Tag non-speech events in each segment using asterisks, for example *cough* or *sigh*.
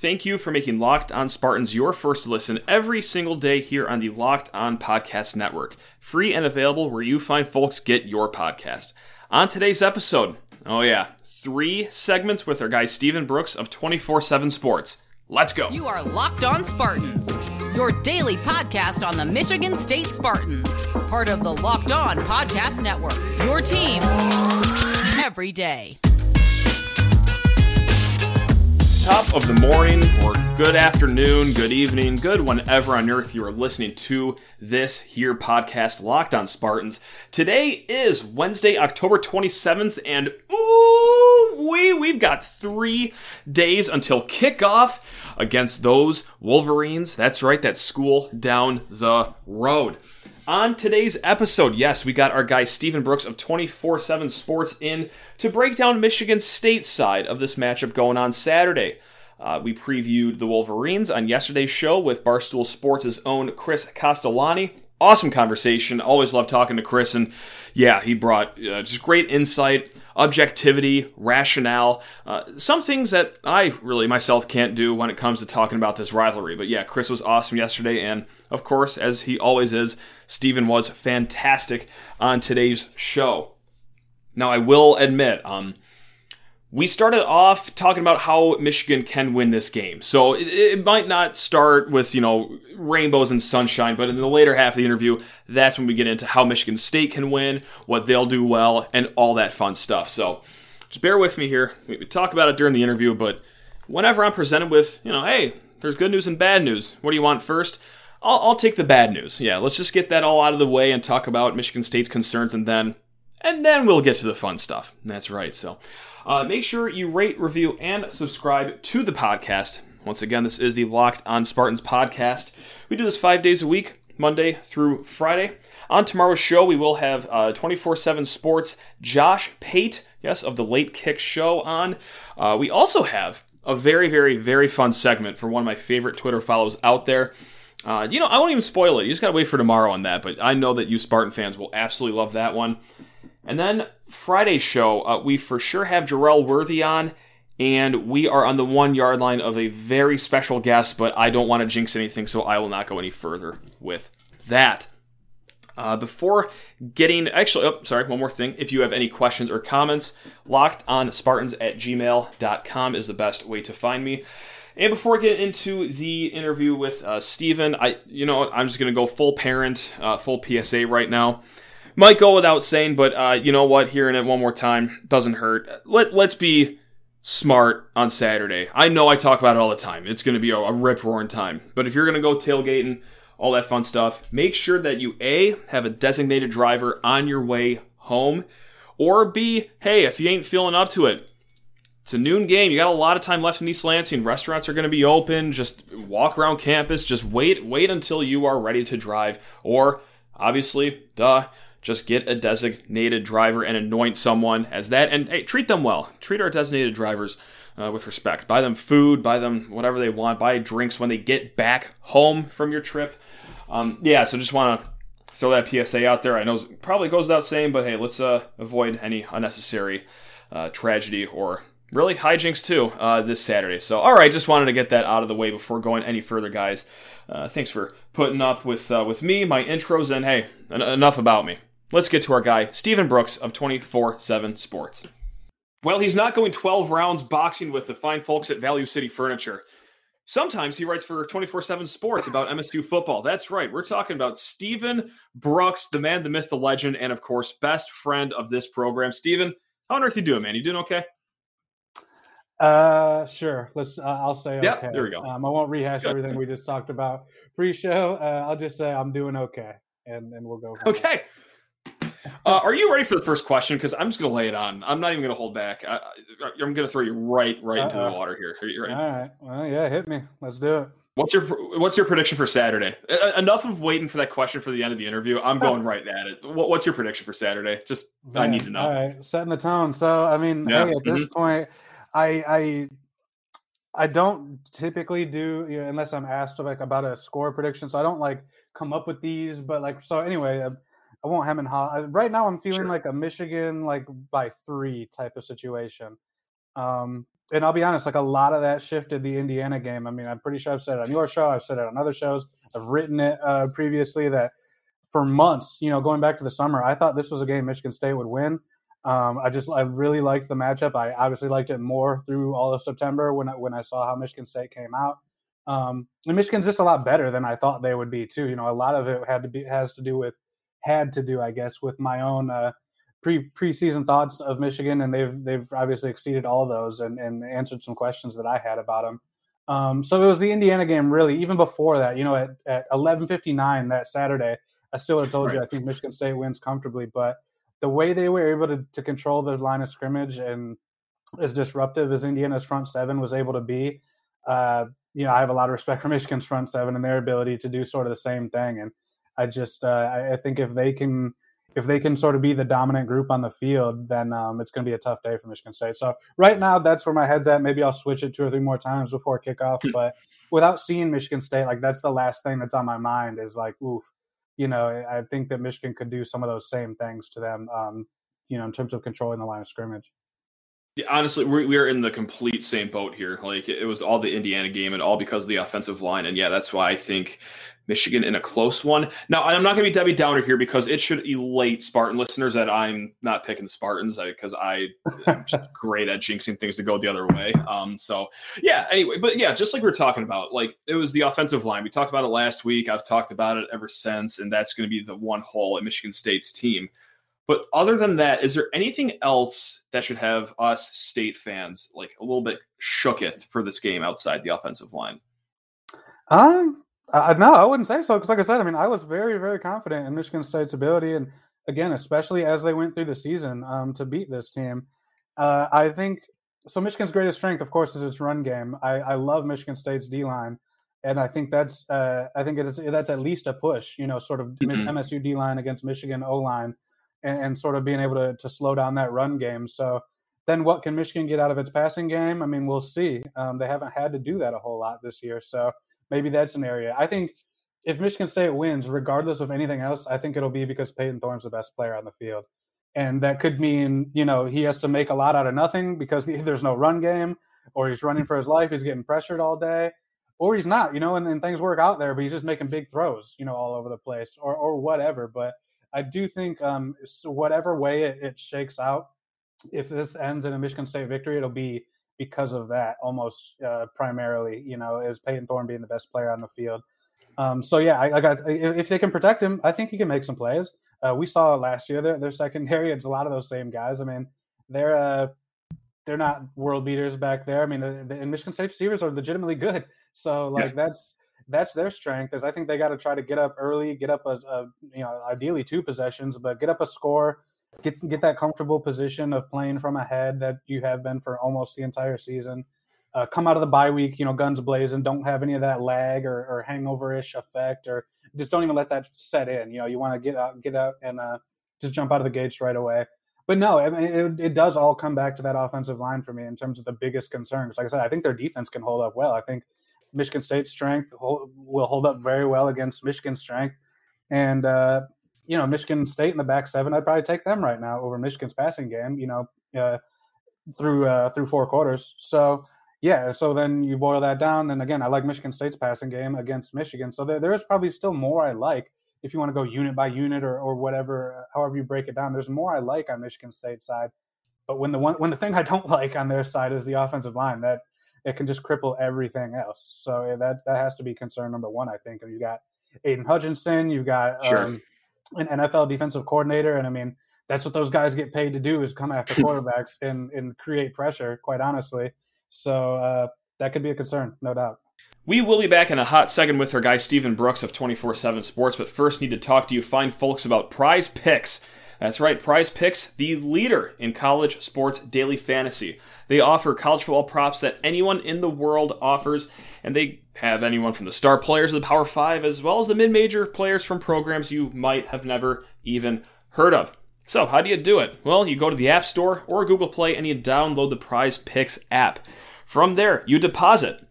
Thank you for making Locked On Spartans your first listen every single day here on the Locked On Podcast Network. Free and available where you find folks get your podcast. On today's episode, oh yeah, three segments with our guy Stephen Brooks of 24 7 Sports. Let's go. You are Locked On Spartans, your daily podcast on the Michigan State Spartans, part of the Locked On Podcast Network. Your team every day top of the morning or good afternoon, good evening, good whenever on earth you are listening to this here podcast, Locked on Spartans. Today is Wednesday, October 27th, and ooh, we, we've got three days until kickoff against those Wolverines. That's right, that school down the road. On today's episode, yes, we got our guy Stephen Brooks of 24 7 Sports in to break down Michigan State's side of this matchup going on Saturday. Uh, we previewed the Wolverines on yesterday's show with Barstool Sports' own Chris Castellani. Awesome conversation. Always love talking to Chris, and yeah, he brought uh, just great insight objectivity, rationale, uh, some things that I really myself can't do when it comes to talking about this rivalry. But yeah, Chris was awesome yesterday, and of course, as he always is, Stephen was fantastic on today's show. Now, I will admit, um, we started off talking about how Michigan can win this game. So it, it, might not start with, you know, rainbows and sunshine, but in the later half of the interview, that's when we get into how Michigan State can win, what they'll do well, and all that fun stuff. So just bear with me here. We talk about it during the interview, but whenever I'm presented with, you know, hey, there's good news and bad news. What do you want first? I'll, I'll take the bad news. Yeah, let's just get that all out of the way and talk about Michigan State's concerns, and then, and then we'll get to the fun stuff. That's right. So. Uh, make sure you rate, review, and subscribe to the podcast. Once again, this is the Locked on Spartans podcast. We do this five days a week, Monday through Friday. On tomorrow's show, we will have 24 uh, 7 Sports Josh Pate, yes, of the Late Kick Show on. Uh, we also have a very, very, very fun segment for one of my favorite Twitter follows out there. Uh, you know, I won't even spoil it. You just got to wait for tomorrow on that, but I know that you Spartan fans will absolutely love that one. And then Friday's show, uh, we for sure have Jerel Worthy on, and we are on the one yard line of a very special guest, but I don't want to jinx anything, so I will not go any further with that. Uh, before getting, actually, oh, sorry, one more thing. If you have any questions or comments, locked on Spartans at gmail.com is the best way to find me. And before I get into the interview with uh, Stephen, I, you know, I'm just going to go full parent, uh, full PSA right now. Might go without saying, but uh, you know what? Hearing it one more time doesn't hurt. Let Let's be smart on Saturday. I know I talk about it all the time. It's going to be a, a rip roaring time. But if you're going to go tailgating, all that fun stuff, make sure that you a have a designated driver on your way home, or b hey, if you ain't feeling up to it, it's a noon game. You got a lot of time left in East Lansing. Restaurants are going to be open. Just walk around campus. Just wait, wait until you are ready to drive. Or obviously, duh, just get a designated driver and anoint someone as that. And hey, treat them well. Treat our designated drivers uh, with respect. Buy them food, buy them whatever they want, buy drinks when they get back home from your trip. Um, yeah, so just want to throw that PSA out there. I know it probably goes without saying, but hey, let's uh, avoid any unnecessary uh, tragedy or really hijinks too uh, this Saturday. So, all right, just wanted to get that out of the way before going any further, guys. Uh, thanks for putting up with uh, with me, my intros, and hey, en- enough about me. Let's get to our guy, Stephen Brooks of 24 7 Sports. Well, he's not going 12 rounds boxing with the fine folks at Value City Furniture. Sometimes he writes for 24 7 Sports about MSU football. That's right. We're talking about Stephen Brooks, the man, the myth, the legend, and of course, best friend of this program. Stephen, how on earth are you doing, man? You doing okay? Uh, sure. Let's. Uh, I'll say yeah, okay. There we go. Um, I won't rehash Good. everything we just talked about pre-show. Uh, I'll just say I'm doing okay, and and we'll go. Okay. Uh, are you ready for the first question? Because I'm just going to lay it on. I'm not even going to hold back. I, am going to throw you right, right uh into the water here. Are you ready? All right. Well, yeah, hit me. Let's do it. What's your What's your prediction for Saturday? Enough of waiting for that question for the end of the interview. I'm going right at it. What's your prediction for Saturday? Just Man, I need to know. All right, setting the tone. So I mean, yeah. hey, at this mm-hmm. point, I I I don't typically do you know, unless I'm asked like about a score prediction. So I don't like come up with these. But like so anyway, uh, I won't hem and haw. Right now, I'm feeling sure. like a Michigan like by three type of situation. Um, and I'll be honest, like a lot of that shifted the Indiana game. I mean, I'm pretty sure I've said it on your show, I've said it on other shows, I've written it uh, previously that for months, you know, going back to the summer, I thought this was a game Michigan State would win. Um, I just I really liked the matchup. I obviously liked it more through all of September when I, when I saw how Michigan State came out. Um, and Michigan's just a lot better than I thought they would be too. You know, a lot of it had to be has to do with had to do, I guess, with my own uh, pre preseason thoughts of Michigan, and they've they've obviously exceeded all those and, and answered some questions that I had about them. Um, so it was the Indiana game, really. Even before that, you know, at at eleven fifty nine that Saturday, I still would have told right. you I think Michigan State wins comfortably, but the way they were able to, to control the line of scrimmage and as disruptive as Indiana's front seven was able to be, uh, you know, I have a lot of respect for Michigan's front seven and their ability to do sort of the same thing. And I just, uh, I, I think if they can, if they can sort of be the dominant group on the field, then um, it's going to be a tough day for Michigan State. So right now, that's where my head's at. Maybe I'll switch it two or three more times before kickoff. Hmm. but without seeing Michigan State, like that's the last thing that's on my mind is like, oof, you know, I think that Michigan could do some of those same things to them, um, you know, in terms of controlling the line of scrimmage. Yeah, honestly, we're, we're in the complete same boat here. Like it was all the Indiana game and all because of the offensive line. And yeah, that's why I think Michigan in a close one. Now, I'm not going to be Debbie Downer here because it should elate Spartan listeners that I'm not picking the Spartans because I, am just *laughs* great at jinxing things to go the other way. Um, so yeah, anyway, but yeah, just like we are talking about, like it was the offensive line. We talked about it last week. I've talked about it ever since, and that's going to be the one hole at Michigan State's team. But other than that, is there anything else that should have us state fans like a little bit shooketh for this game outside the offensive line? Um, uh, no, I wouldn't say so because, like I said, I mean, I was very, very confident in Michigan State's ability, and again, especially as they went through the season um, to beat this team. Uh, I think so. Michigan's greatest strength, of course, is its run game. I, I love Michigan State's D line, and I think that's uh, I think it's that's at least a push. You know, sort of mm-hmm. MSU D line against Michigan O line and, and sort of being able to, to slow down that run game. So then what can Michigan get out of its passing game? I mean, we'll see. Um, they haven't had to do that a whole lot this year. So maybe that's an area. I think if Michigan State wins, regardless of anything else, I think it'll be because Payton Thorne's the best player on the field. And that could mean, you know, he has to make a lot out of nothing because *laughs* there's no run game or he's running for his life. He's getting pressured all day or he's not, you know, and, and things work out there, but he's just making big throws, you know, all over the place or, or whatever. But I do think um, so whatever way it, it shakes out, if this ends in a Michigan State victory, it'll be because of that almost uh, primarily. You know, is Payton Thorne being the best player on the field. Um, so yeah, I, I, got if they can protect him, I think he can make some plays. Uh, we saw last year their, their secondary; it's a lot of those same guys. I mean, they're uh, they're not world beaters back there. I mean, the, the Michigan State receivers are legitimately good. So like yeah. that's that's their strength. Is I think they got to try to get up early, get up a, a, you know ideally two possessions, but get up a score, get get that comfortable position of playing from ahead that you have been for almost the entire season. Uh, come out of the bye week, you know, guns blazing. Don't have any of that lag or, or hangover ish effect, or just don't even let that set in. You know, you want to get out, get out, and uh, just jump out of the gates right away. But no, I mean, it, it does all come back to that offensive line for me in terms of the biggest concerns. Like I said, I think their defense can hold up well. I think Michigan State's strength will hold up very well against Michigan's strength. And, uh, you know, Michigan State in the back seven, I'd probably take them right now over Michigan's passing game, you know, uh, through uh, through four quarters. So, yeah, so then you boil that down. Then again, I like Michigan State's passing game against Michigan. So there, there is probably still more I like if you want to go unit by unit or, or whatever, however you break it down. There's more I like on Michigan State side. But when the one when the thing I don't *laughs* like on their side is the offensive line, that it can just cripple everything else. So that that has to be concern number one. I think And you got Aidan Hutchinson, you've got sure. um, an NFL defensive coordinator, and I mean that's what those guys get paid to do is come after *laughs* quarterbacks and and create pressure. Quite honestly, so uh, that could be a concern, no doubt. We will be back in a hot second with our guy Stephen Brooks of 24 7 Sports, but first need to talk to you fine folks about prize picks. That's right, Prize Picks, the leader in college sports daily fantasy. They offer college football props that anyone in the world offers, and they have anyone from the star players of the Power Five as well as the mid major players from programs you might have never even heard of. So, how do you do it? Well, you go to the App Store or Google Play and you download the Prize Picks app. From there, you deposit.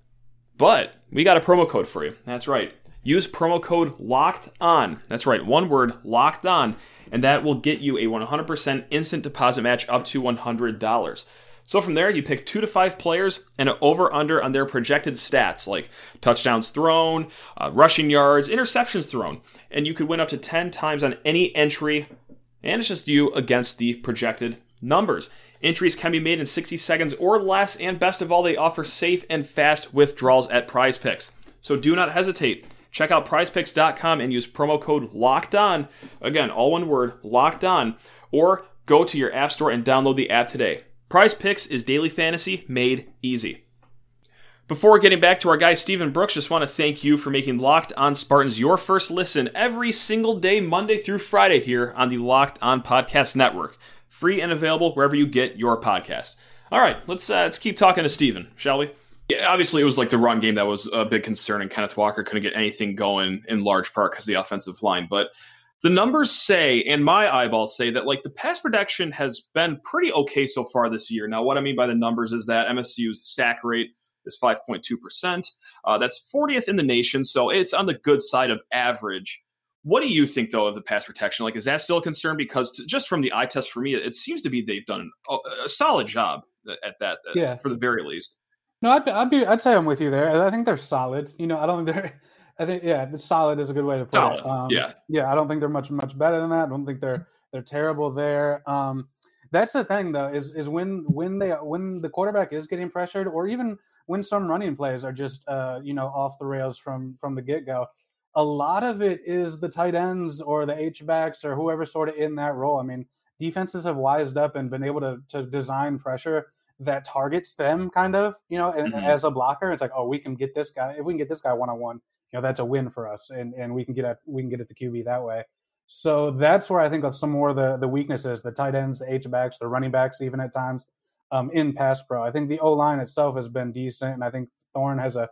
But we got a promo code for you. That's right. Use promo code LOCKED ON. That's right, one word, LOCKED ON and that will get you a 100% instant deposit match up to $100. So from there, you pick two to five players and an over under on their projected stats like touchdowns thrown, uh, rushing yards, interceptions thrown. And you could win up to 10 times on any entry. And it's just you against the projected numbers. Entries can be made in 60 seconds or less, and best of all, they offer safe and fast withdrawals at prize picks. So do not hesitate. Check out prizepicks.com and use promo code LOCKED ON. Again, all one word, LOCKED ON. Or go to your app store and download the app today. Prize Picks is daily fantasy made easy. Before getting back to our guy Stephen Brooks, just want to thank you for making Locked On Spartans your first listen every single day, Monday through Friday, here on the Locked On Podcast Network. Free and available wherever you get your podcasts. All right, let's uh, let's keep talking to Stephen, shall we? Yeah, obviously, it was like the run game that was a big concern, and Kenneth Walker couldn't get anything going in large part because of the offensive line. But the numbers say, and my eyeballs say, that like the pass protection has been pretty okay so far this year. Now, what I mean by the numbers is that MSU's sack rate is 5.2%. Uh, that's 40th in the nation, so it's on the good side of average. What do you think, though, of the pass protection? Like, is that still a concern? Because to, just from the eye test for me, it seems to be they've done a, a solid job at that, yeah. for the very least. No, I'd, I'd be, I'd say I'm with you there. I think they're solid. You know, I don't think they're *laughs* I think yeah, the solid is a good way to put solid. it. Um, yeah, yeah. I don't think they're much much better than that. I don't think they're they're terrible there. Um, that's the thing though is is when when they when the quarterback is getting pressured, or even when some running plays are just uh, you know off the rails from from the get go. A lot of it is the tight ends or the H backs or whoever sort of in that role. I mean, defenses have wised up and been able to to design pressure that targets them kind of, you know, mm-hmm. as a blocker. It's like, oh, we can get this guy if we can get this guy one on one you know that's a win for us, and and we can get at we can get at the QB that way. So that's where I think of some more of the the weaknesses, the tight ends, the H backs, the running backs, even at times um, in pass pro. I think the O line itself has been decent, and I think Thorne has a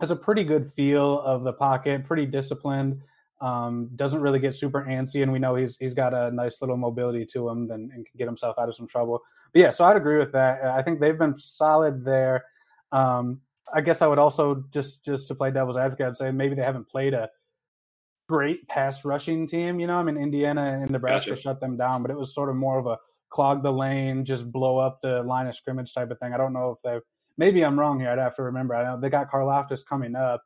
has a pretty good feel of the pocket, pretty disciplined. Um, doesn't really get super antsy, and we know he's he's got a nice little mobility to him and, and can get himself out of some trouble. But yeah, so I'd agree with that. I think they've been solid there. Um, I guess I would also just just to play devil's advocate, I'd say maybe they haven't played a great pass rushing team. You know, I mean Indiana and Nebraska gotcha. shut them down, but it was sort of more of a clog the lane, just blow up the line of scrimmage type of thing. I don't know if they maybe I'm wrong here. I'd have to remember. I know they got Karlaftis coming up,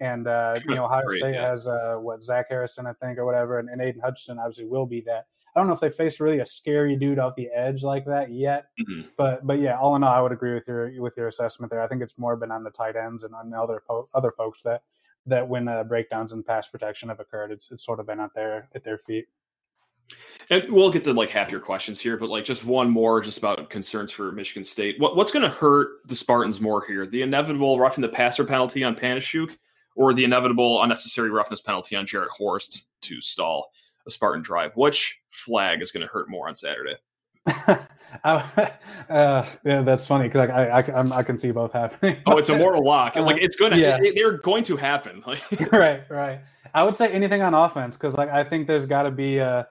and uh, you *laughs* know Ohio State yeah. has uh, what Zach Harrison, I think, or whatever, and, and Aidan Hutchinson obviously will be that. I don't know if they faced really a scary dude off the edge like that yet, mm-hmm. but but yeah, all in all, I would agree with your with your assessment there. I think it's more been on the tight ends and on other po- other folks that that when uh, breakdowns in pass protection have occurred, it's it's sort of been out there at their feet. And we'll get to like half your questions here, but like just one more, just about concerns for Michigan State. What, what's going to hurt the Spartans more here? The inevitable roughing the passer penalty on Panasiuk, or the inevitable unnecessary roughness penalty on Jarrett Horst to stall a Spartan drive. Which flag is going to hurt more on Saturday? *laughs* *laughs* uh, yeah, that's funny because I, I, I, I, can see both happening. oh, it's a mortal lock, and like it's going to, yeah. they're going to happen. *laughs* right, right. I would say anything on offense because like I think there's got to be a,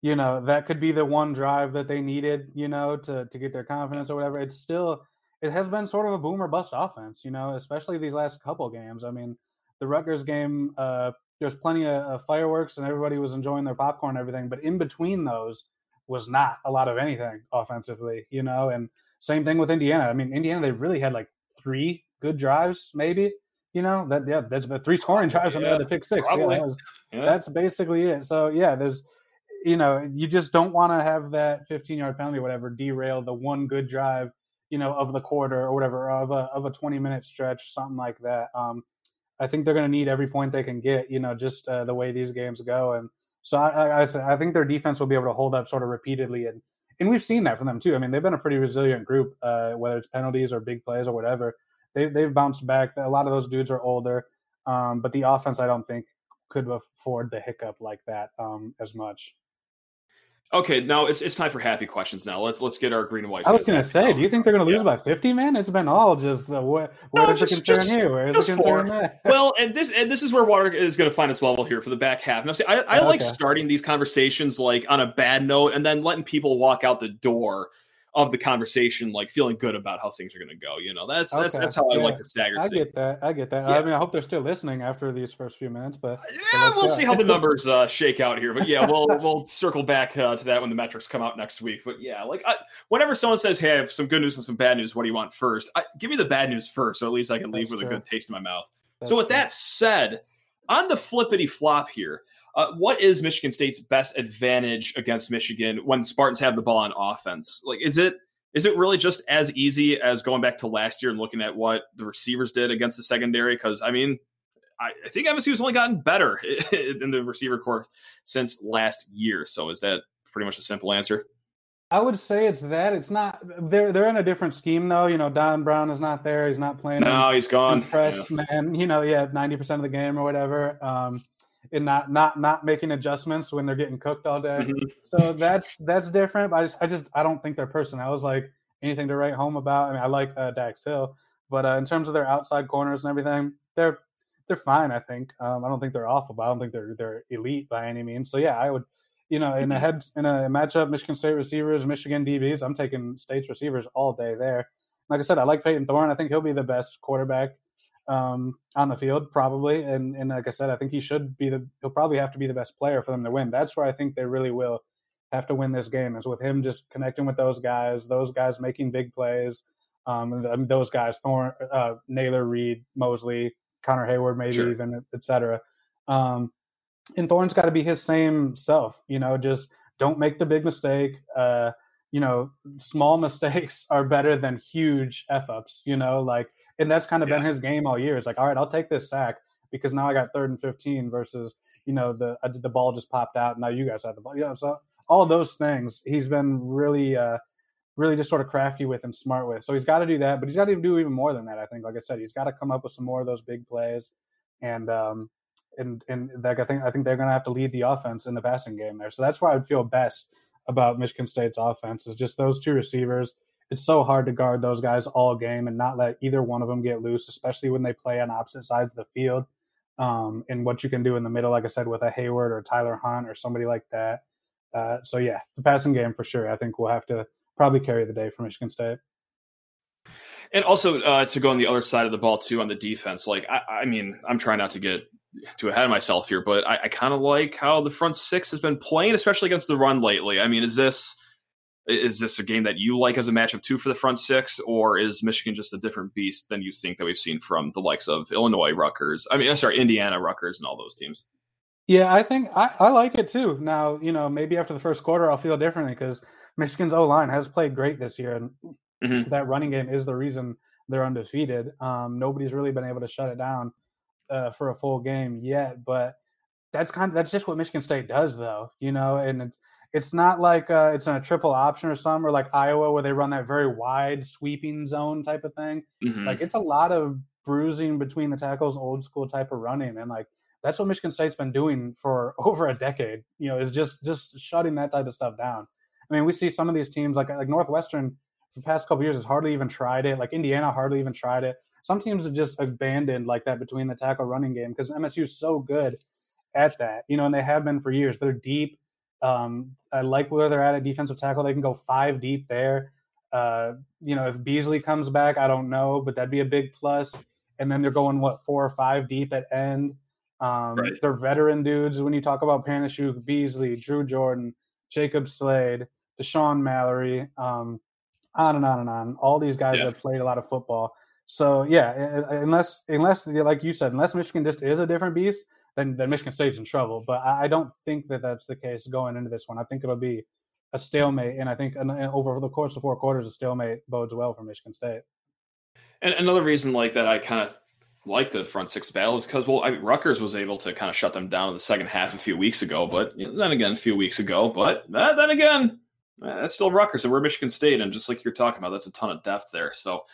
you know, that could be the one drive that they needed, you know, to to get their confidence or whatever. It's still, it has been sort of a boomer bust offense, you know, especially these last couple games. I mean, the Rutgers game, uh, there's plenty of, of fireworks and everybody was enjoying their popcorn and everything. But in between those was not a lot of anything offensively, you know. And same thing with Indiana. I mean, Indiana they really had like three good drives, maybe. You know that yeah, there's three scoring drives and yeah, and the pick six. Yeah, that was, yeah, that's basically it. So yeah, there's you know you just don't want to have that 15 yard penalty or whatever derail the one good drive you know of the quarter or whatever of a of a 20 minute stretch something like that. Um, I think they're going to need every point they can get, you know, just uh, the way these games go. And so I, I, I, think their defense will be able to hold up sort of repeatedly. And, and we've seen that from them too. I mean, they've been a pretty resilient group, uh, whether it's penalties or big plays or whatever. They, they've bounced back. A lot of those dudes are older. Um, but the offense, I don't think, could afford the hiccup like that um, as much. Okay, now it's it's time for happy questions. Now let's let's get our green and white. I was going to say, do you think they're going to lose yeah. by fifty, man? It's been all just uh, what where no, is just, the concern just, here? Where is the concern there? *laughs* Well, and this and this is where water is going to find its level here for the back half. Now, see, I, I okay. like starting these conversations like on a bad note and then letting people walk out the door of the conversation, like feeling good about how things are going to go. You know, that's that's that's how I like to stagger. I get that. I get that. Yeah. I mean, I hope they're still listening after these first few minutes, but yeah, we'll see how the *laughs* numbers uh, shake out here. But yeah, we'll *laughs* we'll circle back uh, to that when the metrics come out next week. But yeah, like I, whenever someone says, "Hey, I have some good news and some bad news," what do you want first? I, give me the bad news first, so at least I can leave that's with true. a good taste in my mouth. That's so with true. that said, on the flippity flop here. Uh, what is Michigan State's best advantage against Michigan when Spartans have the ball on offense? Like, is it is it really just as easy as going back to last year and looking at what the receivers did against the secondary? Because I mean, I, I think has only gotten better *laughs* in the receiver corps since last year. So is that pretty much a simple answer? I would say it's that. It's not. They're they're in a different scheme though. You know, Don Brown is not there. He's not playing. No, he's gone. Press yeah. man. You know, yeah, ninety percent of the game or whatever. Um, and not not not making adjustments when they're getting cooked all day. Mm-hmm. So that's that's different. But I just I just I don't think their personnel is like anything to write home about. I mean, I like uh, Dax Hill, but uh, in terms of their outside corners and everything, they're they're fine. I think. Um, I don't think they're awful, but I don't think they're they're elite by any means. So yeah, I would. You know, in a mm-hmm. head in a matchup, Michigan State receivers, Michigan DBs, I'm taking State's receivers all day there. Like I said, I like Payton Thorne. I think he'll be the best quarterback um, on the field, probably. And and like I said, I think he should be the he'll probably have to be the best player for them to win. That's where I think they really will have to win this game is with him just connecting with those guys, those guys making big plays. Um, and those guys, Thorne, uh, Nailor, Reed, Mosley, Connor Heyward, maybe sure. even, etc. Um, and Thorne's got to be his same self, you know, just don't make the big mistake. Uh, you know, small mistakes *laughs* are better than huge f ups, you know, like and that's kind of yeah. been his game all year. It's like, all right, I'll take this sack because now I got third and fifteen versus you know the the ball just popped out. And now you guys have the ball. You know, so all those things he's been really uh, really just sort of crafty with and smart with. So he's got to do that, but he's got to do even more than that. I think, like I said, he's got to come up with some more of those big plays, and um, and and like I think I think they're going to have to lead the offense in the passing game there. So that's why I'd feel best about Michigan State's offense is just those two receivers it's so hard to guard those guys all game and not let either one of them get loose, especially when they play on opposite sides of the field. Um, and what you can do in the middle, like I said, with a Heyward or Tyler Hunt or somebody like that. Uh, so yeah, the passing game for sure. I think we'll have to probably carry the day for Michigan State. And also uh, to go on the other side of the ball too on the defense. Like I, I mean, I'm trying not to get too ahead of myself here, but I, I kind of like how the front six has been playing, especially against the run lately. I mean, is this is this a game that you like as a matchup too for the front six, or is Michigan just a different beast than you think that we've seen from the likes of Illinois, Rutgers? I mean, sorry, Indiana, Rutgers, and all those teams. Yeah, I think I, I like it too. Now, you know, maybe after the first quarter, I'll feel differently because Michigan's O line has played great this year, and mm-hmm. that running game is the reason they're undefeated. Um, nobody's really been able to shut it down uh, for a full game yet, but that's kind of that's just what Michigan State does, though. You know, and it's not like uh, it's in a triple option or some, or like Iowa where they run that very wide sweeping zone type of thing. Mm-hmm. Like it's a lot of bruising between the tackles, old school type of running, and like that's what Michigan State's been doing for *laughs* over a decade. You know, is just just shutting that type of stuff down. I mean, we see some of these teams like like Northwestern for the past couple years has hardly even tried it. Like Indiana hardly even tried it. Some teams have just abandoned like that between the tackle running game because MSU is so good at that. You know, and they have been for years. They're deep um, I like where they're at at defensive tackle. They can go five deep there. Uh, you know, if Beesley comes back, I don't know, but that'd be a big plus. And then they're going what four or five deep at end. Um, right. They're veteran dudes. When you talk about Panasiuk, Beesley, Drew Jordan, Jacob Slade, Dashaun Mallory, um, on and on and on. All these guys yeah. have played a lot of football. So yeah, unless unless like you said, unless Michigan just is a different beast, then then Michigan State's in trouble. But I, I, don't think that that's the case going into this one. I think it'll be a stalemate, and I think and over the course of four quarters, a stalemate bodes well for Michigan State. And another reason like that, I kind of like the front six battle is because well, I mean, Rutgers was able to kind of shut them down in the second half a few weeks ago, but you know, then again, a few weeks ago, but uh, then again, uh, that's still Rutgers, and we're Michigan State, and just like you're talking about, that's a ton of depth there. So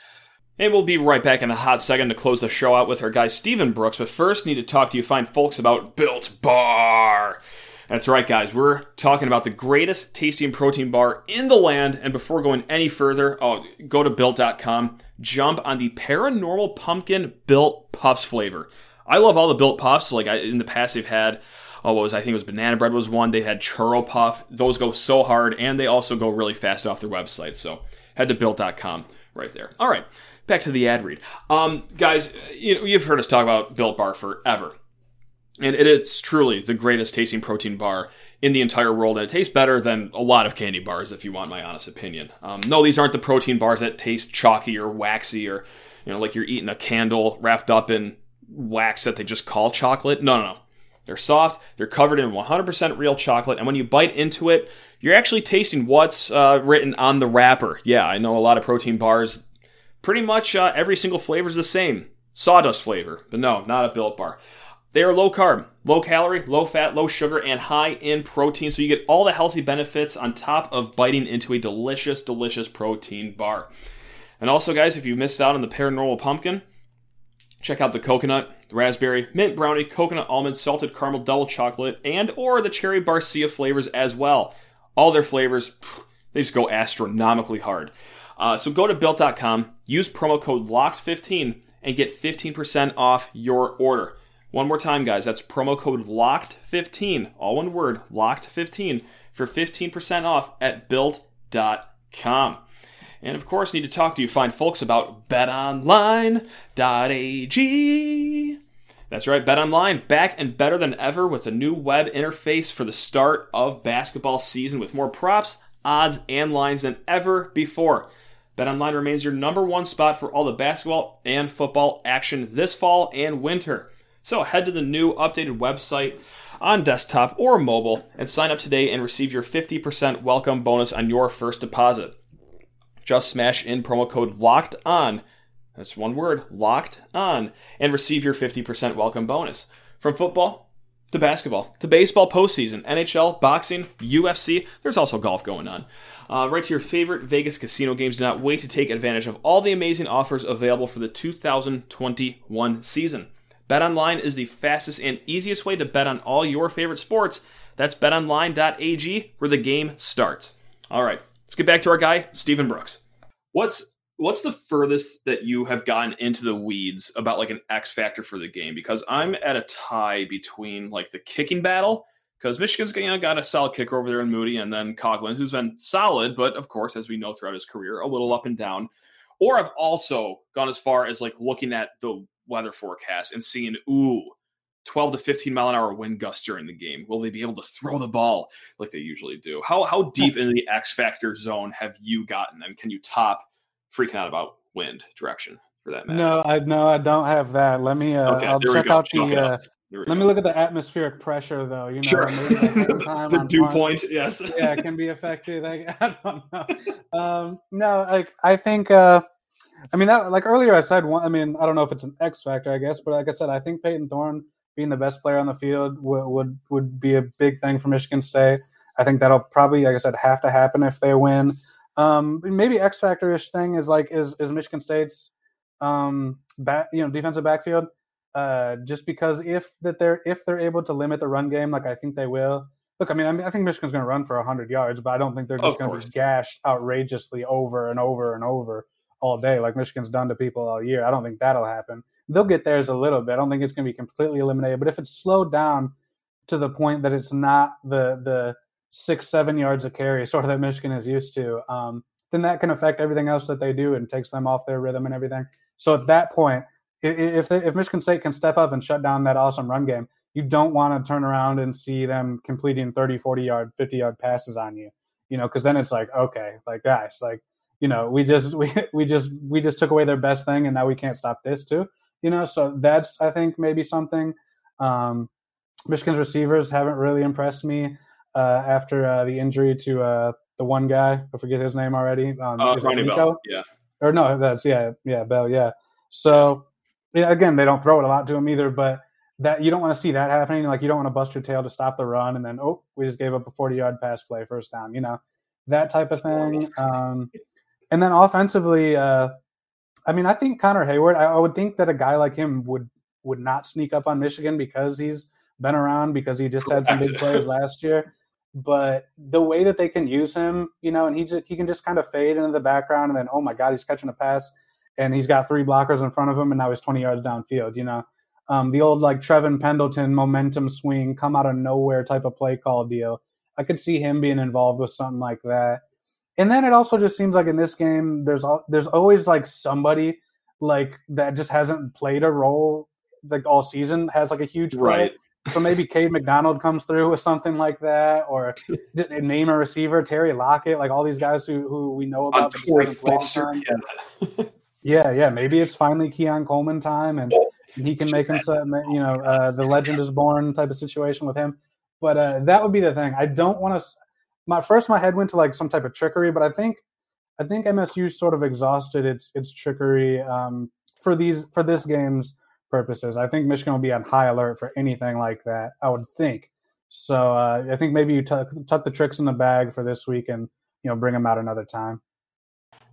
and we'll be right back in a hot second to close the show out with our guy Stephen Brooks. But first, need to talk to you fine folks about Built Bar. That's right, guys. We're talking about the greatest tasting protein bar in the land. And before going any further, oh, go to built.com, jump on the paranormal pumpkin built puffs flavor. I love all the built puffs. Like I, in the past, they've had oh, what was I think it was banana bread was one. They had churro puff. Those go so hard, and they also go really fast off their website. So head to built.com right there. All right, back to the ad read. Um, guys, you, you've heard us talk about Built Bar forever. And it is truly the greatest tasting protein bar in the entire world. And it tastes better than a lot of candy bars, if you want my honest opinion. Um, no, these aren't the protein bars that taste chalky or waxy or, you know, like you're eating a candle wrapped up in wax that they just call chocolate. No, no, no. They're soft, they're covered in 100% real chocolate, and when you bite into it, you're actually tasting what's uh, written on the wrapper. Yeah, I know a lot of protein bars, pretty much uh, every single flavor is the same. Sawdust flavor, but no, not a built bar. They are low carb, low calorie, low fat, low sugar, and high in protein. So you get all the healthy benefits on top of biting into a delicious, delicious protein bar. And also, guys, if you missed out on the paranormal pumpkin, check out the coconut, the raspberry, mint brownie, coconut almond, salted caramel, double chocolate, and or the cherry barcia flavors as well. All their flavors, they just go astronomically hard. Uh, so go to built.com, use promo code LOCKED15, and get 15% off your order. One more time, guys. That's promo code LOCKED15, all one word, LOCKED15, for 15% off at built.com. And of course, need to talk to you fine folks about betonline.ag. That's right, BetOnline back and better than ever with a new web interface for the start of basketball season with more props, odds, and lines than ever before. BetOnline remains your number one spot for all the basketball and football action this fall and winter. So head to the new updated website on desktop or mobile and sign up today and receive your 50% welcome bonus on your first deposit. Just smash in promo code LOCKED ON. That's one word, locked on, and receive your 50% welcome bonus. From football to basketball to baseball postseason, NHL, boxing, UFC, there's also golf going on. Uh, right to your favorite Vegas casino games. Do not wait to take advantage of all the amazing offers available for the 2021 season. BetOnline is the fastest and easiest way to bet on all your favorite sports. That's betonline.ag where the game starts. All right, let's get back to our guy, Stephen Brooks. What's what's the furthest that you have gotten into the weeds about like an X factor for the game? Because I'm at a tie between like the kicking battle because Michigan's you know, got a solid kicker over there in Moody, and then Coghlin, who's been solid, but of course, as we know throughout his career, a little up and down. Or I've also gone as far as like looking at the weather forecast and seeing, ooh, 12 to 15 mile an hour wind gusts during the game. Will they be able to throw the ball like they usually do? How how hmm. deep in the X factor zone have you gotten? And can you top freaking out about wind direction for that matter? No, I no, I don't have that. Let me uh, okay, I'll check out the uh, let me look at the atmospheric pressure though. You know, sure. *laughs* the dew point, yes. *laughs* yeah, it can be affected. I, *laughs* I don't know. Um, no, like I think uh I mean, that, like earlier I said, one, I mean, I don't know if it's an X factor, I guess, but like I said, I think Payton Thorne being the best player on the field would would, would be a big thing for Michigan State. I think that'll probably, like I said, have to happen if they win. Um, maybe X factor ish thing is like is is Michigan State's um, back, you know, defensive backfield. Uh, just because if that they're if they're able to limit the run game, like I think they will. Look, I mean, I, mean, I think Michigan's going to run for hundred yards, but I don't think they're just going to be gashed outrageously over and over and over all day like Michigan's done to people all year. I don't think that'll happen. They'll get theirs a little bit. I don't think it's going to be completely eliminated, but if it's slowed down to the point that it's not the the six seven yards of carry sort of that Michigan is used to, um, then that can affect everything else that they do and takes them off their rhythm and everything. So at that point, if if Michigan State can step up and shut down that awesome run game, you don't want to turn around and see them completing 30, 40 yard, 50 yard passes on you, you know, because then it's like, okay, like guys, like you know, we just *laughs* we we just we just took away their best thing, and now we can't stop this too. You know, so that's I think maybe something. Um, Michigan's receivers haven't really impressed me uh, after uh, the injury to uh, the one guy. I forget his name already. Um, uh, Ronnie Bell. Yeah. Or no, that's yeah, yeah, Bell. Yeah. So yeah, again, they don't throw it a lot to him either, but that you don't want to see that happening. Like you don't want to bust your tail to stop the run, and then oh, we just gave up a forty-yard pass play, first down. You know, that type of thing. Um, and then offensively, uh, I mean, I think Connor Heyward. I, I, would think that a guy like him would would not sneak up on Michigan because he's been around because he just had some big plays last year. But the way that they can use him, you know, and he just, he can just kind of fade into the background, and then oh my god, he's catching a pass, and he's got three blockers in front of him, and now he's twenty yards downfield. You know, um, the old like Trevin Pendleton momentum swing, come out of nowhere type of play call deal. I could see him being involved with something like that. And then it also just seems like in this game, there's there's always like somebody like that just hasn't played a role like all season has like a huge play. right. So maybe Cade McDonald comes through with something like that, or *laughs* name a receiver, Terry Lockett, like all these guys who who we know about. Foster, yeah. yeah, yeah. Maybe it's finally Keon Coleman time, and he can make himself, you know, uh, the legend is born type of situation with him. But uh, that would be the thing. I don't want to. My first, my head went to like some type of trickery, but I think, I think MSU sort of exhausted its its trickery um, for these for this game's purposes. I think Michigan will be on high alert for anything like that. I would think. So uh, I think maybe you tuck, tuck the tricks in the bag for this week and you know bring them out another time.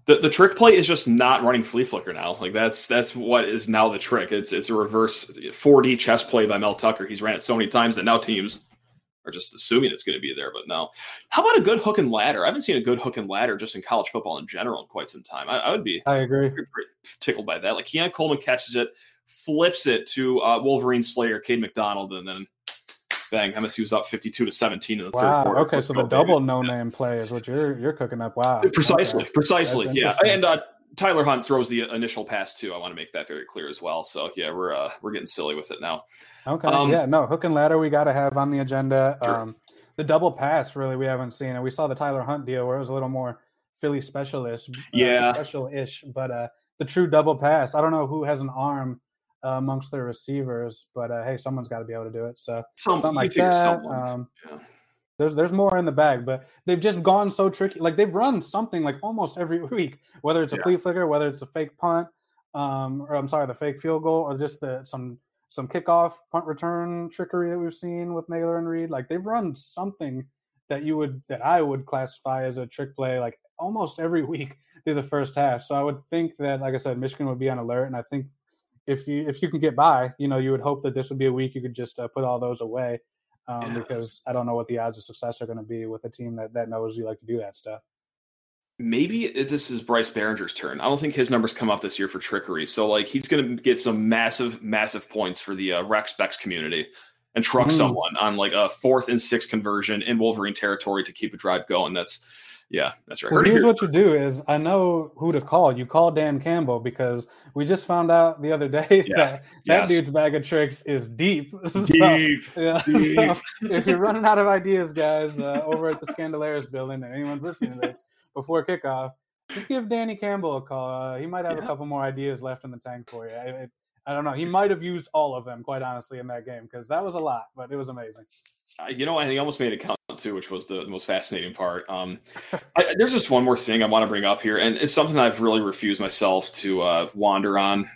The, the trick play is just not running flea flicker now. Like that's that's what is now the trick. It's it's a reverse 4D chess play by Mel Tucker. He's ran it so many times that now teams are just assuming it's going to be there. But no, how about a good hook and ladder? I haven't seen a good hook and ladder just in college football in general in quite some time. I, I would be I agree tickled by that. Like Keon Coleman catches it, flips it to uh, Wolverine Slayer, Cade McDonald, and then bang, MSU's up fifty-two to seventeen in the wow. third quarter. Okay, so the double no-name play is what you're you're cooking up. Wow, precisely, okay. precisely, yeah. And uh, Tyler Hunt throws the initial pass too. I want to make that very clear as well. So yeah, we're uh, we're getting silly with it now. Okay, um, yeah, no hook and ladder we got to have on the agenda. Sure. Um, the double pass really we haven't seen, and we saw the Tyler Hunt deal where it was a little more Philly specialist, uh, yeah, special-ish, but uh, the true double pass. I don't know who has an arm uh, amongst their receivers, but uh, hey, someone's got to be able to do it. So Some, something like that. Um, yeah. There's there's more in the bag, but they've just gone so tricky. Like they've run something like almost every *laughs* week, whether it's a yeah. flea flicker, whether it's a fake punt, um, or I'm sorry, the fake field goal, or just the some some kickoff punt return trickery that we've seen with Nailor and Reed. Like they've run something that you would that I would classify as a trick play like almost every *laughs* week through the first half. So I would think that, like I said, Michigan would be on alert, and I think if you if you can get by, you know, you would hope that this would be a week you could just uh, put all those away. Um, yeah. Because I don't know what the odds of success are going to be with a team that that knows you like to do that stuff maybe this is Bryce Baringer's turn. I don't think his numbers come up this year for trickery. So like he's going to get some massive, massive points for the uh, Rex Bex community and truck mm. someone on like a fourth and sixth conversion in Wolverine territory to keep a drive going. That's yeah, that's right. Well, here's what you do is I know who to call. You call Dan Campbell because we just found out the other day *laughs* yeah. that that yes. dude's bag of tricks is deep. *laughs* Deep. *laughs* so, yeah. deep. So if you're running out of ideas, guys, uh, over at the Skandalaris building, and anyone's listening to this, before kickoff, just give Danny Campbell a call. Uh, he might have yeah. a couple more ideas left in the tank for you. I, don't know. He might have used all of them, quite honestly, in that game because that was a lot, but it was amazing. Uh, you know, he almost made it count too, which was the, the most fascinating part. Um, I, there's just one more thing I want to bring up here, and it's something I've really refused myself to uh, wander on.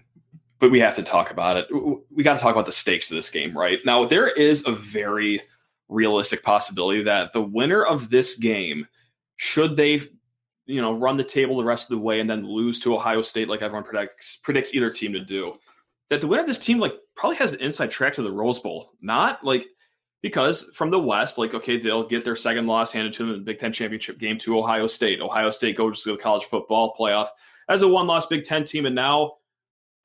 But we have to talk about it. We got to talk about the stakes of this game, right? Now, there is a very realistic possibility that the winner of this game, should they you know, run the table the rest of the way and then lose to Ohio State like everyone predicts predicts either team to do. That the winner of this team like probably has an inside track to the Rose Bowl. Not like because from the West, like okay, they'll get their second loss handed to them in the Big Ten championship game to Ohio State. Ohio State goes to the college football playoff as a one-loss Big Ten team, and now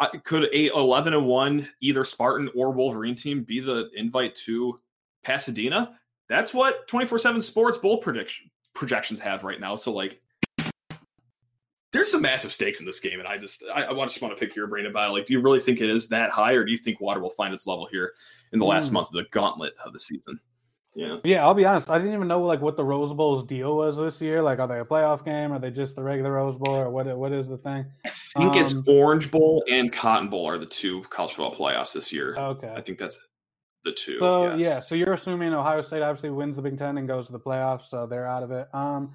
uh, could a 11 and one either Spartan or Wolverine team be the invite to Pasadena? That's what 24/7 Sports bowl prediction projections have right now. So like there's some massive stakes in this game, and I just I, I just want to pick your brain about it. Like, do you really think it is that high, or do you think water will find its level here in the last mm. month of the gauntlet of the season? Yeah, yeah. I'll be honest. I didn't even know like what the Rose Bowl's deal was this year. Like, are they a playoff game? Are they just the regular Rose Bowl, or what? What is the thing? I think um, it's Orange Bowl and Cotton Bowl are the two college football playoffs this year. Okay, I think that's the two. So yes. yeah, so you're assuming Ohio State obviously wins the Big Ten and goes to the playoffs, so they're out of it. Um,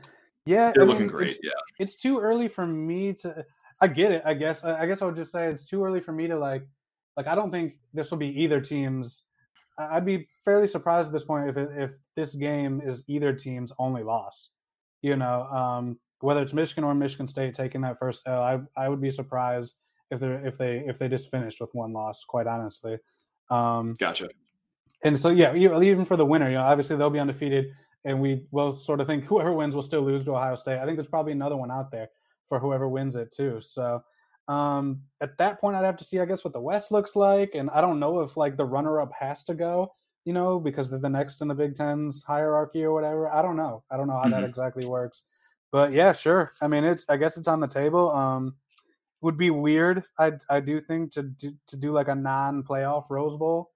yeah, they're I looking great. It's, yeah, it's too early for me to. I get it. I guess. I guess I would just say it's too early for me to like. Like I don't think this will be either team's. I'd be fairly surprised at this point if it, if this game is either team's only loss. You know, um, whether it's Michigan or Michigan State taking that first L, I I would be surprised if they if they if they just finished with one loss. Quite honestly. Um, gotcha. And so yeah, even for the winner, you know, obviously they'll be undefeated and we will sort of think whoever wins will still lose to Ohio State. I think there's probably another one out there for whoever wins it too. So Um, at that point, I'd have to see, I guess, what the West looks like, and I don't know if like the runner-up has to go, you know, because they're the next in the Big Ten's hierarchy or whatever. I don't know. I don't know how mm-hmm. that exactly works, but yeah, sure. I mean, it's I guess it's on the table. Um, would be weird. I I do think to do, to do like a non-playoff Rose Bowl,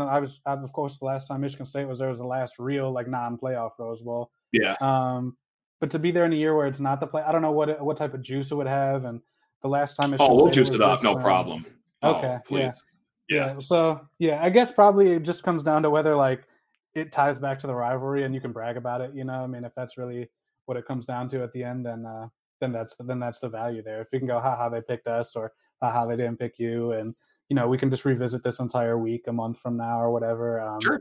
and I was I, of course the last time Michigan State was there was the last real like non-playoff Rose Bowl. Yeah. Um, but to be there in a year where it's not the play, I don't know what what type of juice it would have, and the last time. Michigan oh, we'll juice it up, no um, problem. Okay, oh, yeah. yeah, yeah. So yeah, I guess probably it just comes down to whether like it ties back to the rivalry and you can brag about it. You know, I mean, if that's really what it comes down to at the end, then uh, then that's then that's the value there. If you can go, haha, they picked us, or haha, they didn't pick you, and you know, we can just revisit this entire week a month from now or whatever. Um, sure.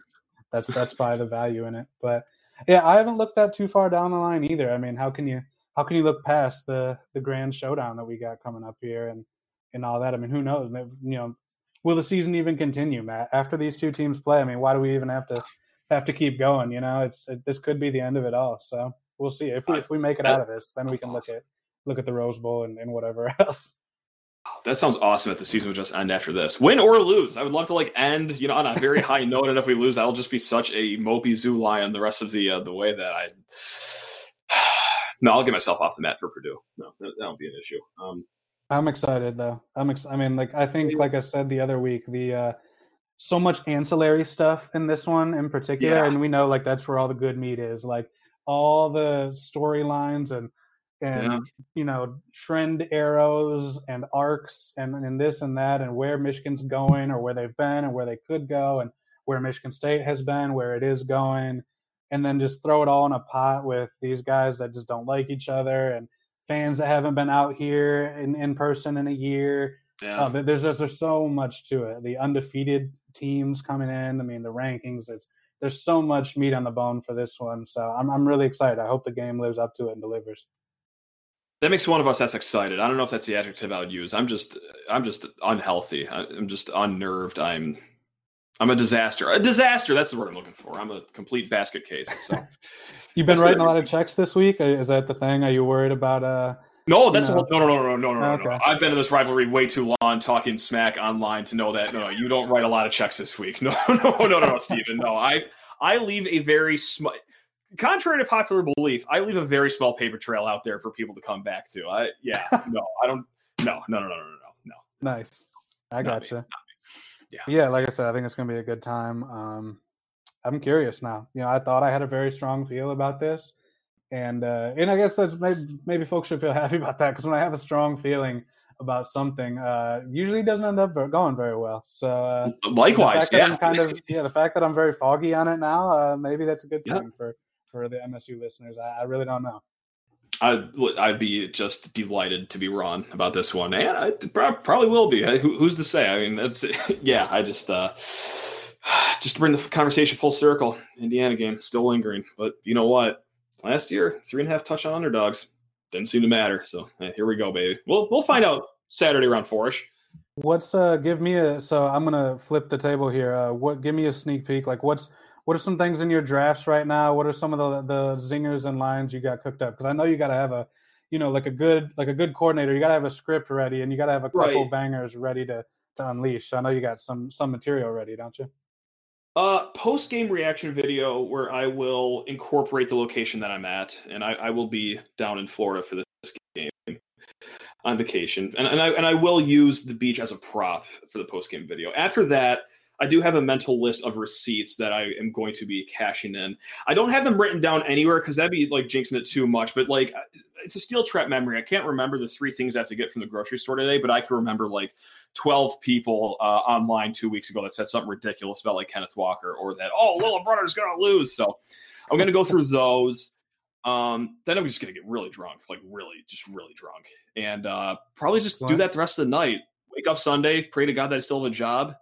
That's that's by the value in it, but yeah, I haven't looked that too far down the line either. I mean, how can you how can you look past the the grand showdown that we got coming up here and and all that? I mean, who knows? You know, will the season even continue, Matt? After these two teams play, I mean, why do we even have to have to keep going? You know, it's it, this could be the end of it all. So we'll see if we if we make it out of this, then we can look at look at the Rose Bowl and, and whatever *laughs* else. That sounds awesome if the season would just end after this. Win or lose. I would love to like end, you know, on a very *laughs* high note. And if we lose, I'll just be such a mopey zoo lion the rest of the uh, the way that I *sighs* No, I'll get myself off the mat for Purdue. No, that, that won't be an issue. Um, I'm excited though. I'm ex- I mean, like I think, like I said the other week, the uh, so much ancillary stuff in this one in particular, yeah. and we know like that's where all the good meat is. Like all the storylines and and yeah. you know trend arrows and arcs and, and this and that and where Michigan's going or where they've been and where they could go and where Michigan State has been, where it is going, and then just throw it all in a pot with these guys that just don't like each other and fans that haven't been out here in, in person in a year. Yeah. Uh, there's just there's so much to it. The undefeated teams coming in. I mean, the rankings. It's there's so much meat on the bone for this one. So I'm I'm really excited. I hope the game lives up to it and delivers. That makes one of us that's excited. I don't know if that's the adjective I would use. I'm just I'm just unhealthy. I'm just unnerved. I'm I'm a disaster. A disaster. That's the word I'm looking for. I'm a complete basket case. So you've been writing a lot of checks this week. Is that the thing? Are you worried about uh no, that's no, no, no, no, no, no, okay. no. I've been in this rivalry way too long, talking smack online to know that no, no, you don't write a lot of checks this week. No, no, no, no, no, Stephen. No, I, I leave a very small contrary to popular belief, I leave a very small paper trail out there for people to come back to. I yeah, *laughs* no, I don't. No, no, no, no, no, no, no. Nice. I got gotcha. Yeah. Yeah, like I said, I think it's gonna be a good time. Um, I'm curious now. You know, I thought I had a very strong feel about this, and uh, and I guess that's maybe maybe folks should feel *laughs* happy about that because when I have a strong feeling about something, uh, usually doesn't end up going very well. So uh, likewise, yeah, kind of yeah. The fact that I'm very foggy on it now, uh, maybe that's a good *laughs* thing for for the MSU listeners. I, I really don't know. I'd, I'd be just delighted to be wrong about this one, and I probably will be. Who, who's to say? I mean, that's *laughs* yeah. I just uh, *sighs* just to bring the conversation full circle. Indiana game still lingering, but you know what? Last year, three and a half touchdown underdogs didn't seem to matter. So hey, here we go, baby. We'll we'll find out Saturday around fourish. What's uh? Give me a. So I'm gonna flip the table here. Uh, what? Give me a sneak peek. Like, what's what are some things in your drafts right now? What are some of the the zingers and lines you got cooked up? Because I know you got to have a, you know, like a good like a good coordinator. You got to have a script ready, and you got to have a couple right. bangers ready to to unleash. So I know you got some some material ready, don't you? Uh, post game reaction video where I will incorporate the location that I'm at, and I, I will be down in Florida for this game on vacation, and, and I and I will use the beach as a prop for the post game video. After that, I do have a mental list of receipts that I am going to be cashing in. I don't have them written down anywhere because that'd be like jinxing it too much. But like, it's a steel trap memory. I can't remember the three things I have to get from the grocery store today, but I can remember like 12 people uh, online two weeks ago that said something ridiculous about like Kenneth Walker or that, oh, little brother's going to lose. So I'm going to go through those. Um, then I'm just going to get really drunk, like really, just really drunk. And uh, probably just do that the rest of the night. Wake up Sunday, pray to God that I still have a job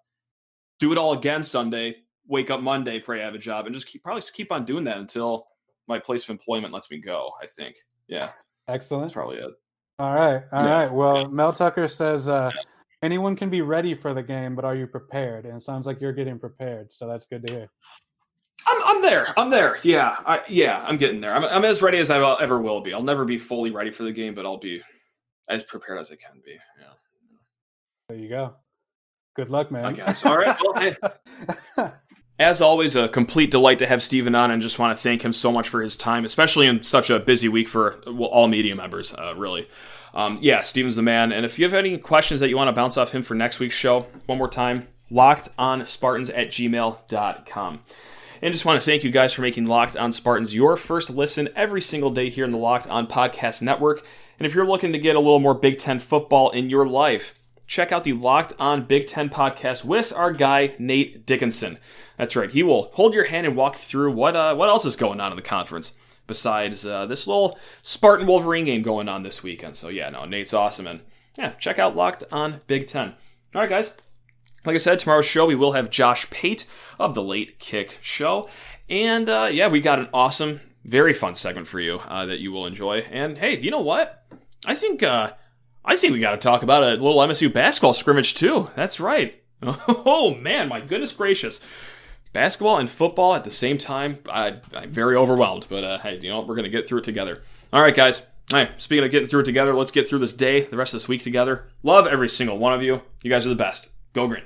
do it all again Sunday, wake up Monday, pray I have a job, and just keep probably just keep on doing that until my place of employment lets me go. I think. Yeah. Excellent. That's probably it. All right. all yeah. right. Well, Mel Tucker says uh, anyone can be ready for the game, but are you prepared? And it sounds like you're getting prepared, so that's good to hear. I'm, I'm there. I'm there. Yeah. I, yeah. I'm getting there. I'm, I'm as ready as I ever will be. I'll never be fully ready for the game, but I'll be as prepared as I can be. Yeah. There you go. Good luck, man. I guess. All right. Well. *laughs* As always, a complete delight to have Steven on, and just want to thank him so much for his time, especially in such a busy week for well, all media members, uh, really. Um, yeah, Steven's the man. And if you have any questions that you want to bounce off him for next week's show, one more time, locked on Spartans at gmail.com. And just want to thank you guys for making Locked on Spartans your first listen every single day here in the Locked on Podcast Network. And if you're looking to get a little more Big Ten football in your life, check out the Locked on Big Ten podcast with our guy, Nate Dickinson. That's right, he will hold your hand and walk you through what, uh, what else is going on in the conference besides uh, this little Spartan Wolverine game going on this weekend. So, yeah, no, Nate's awesome. And yeah, check out Locked on Big Ten. All right, guys. Like I said, tomorrow's show we will have Josh Pate of the Late Kick Show, and uh, yeah, we got an awesome, very fun segment for you uh, that you will enjoy. And hey, you know what? I think uh, I think we got to talk about a little MSU basketball scrimmage too. That's right. *laughs* Oh man, my goodness gracious! Basketball and football at the same time. I, am very overwhelmed, but uh, hey, you know we're gonna get through it together. All right, guys. All right, speaking of getting through it together, let's get through this day, the rest of this week together. Love every single one of you. You guys are the best. Go green.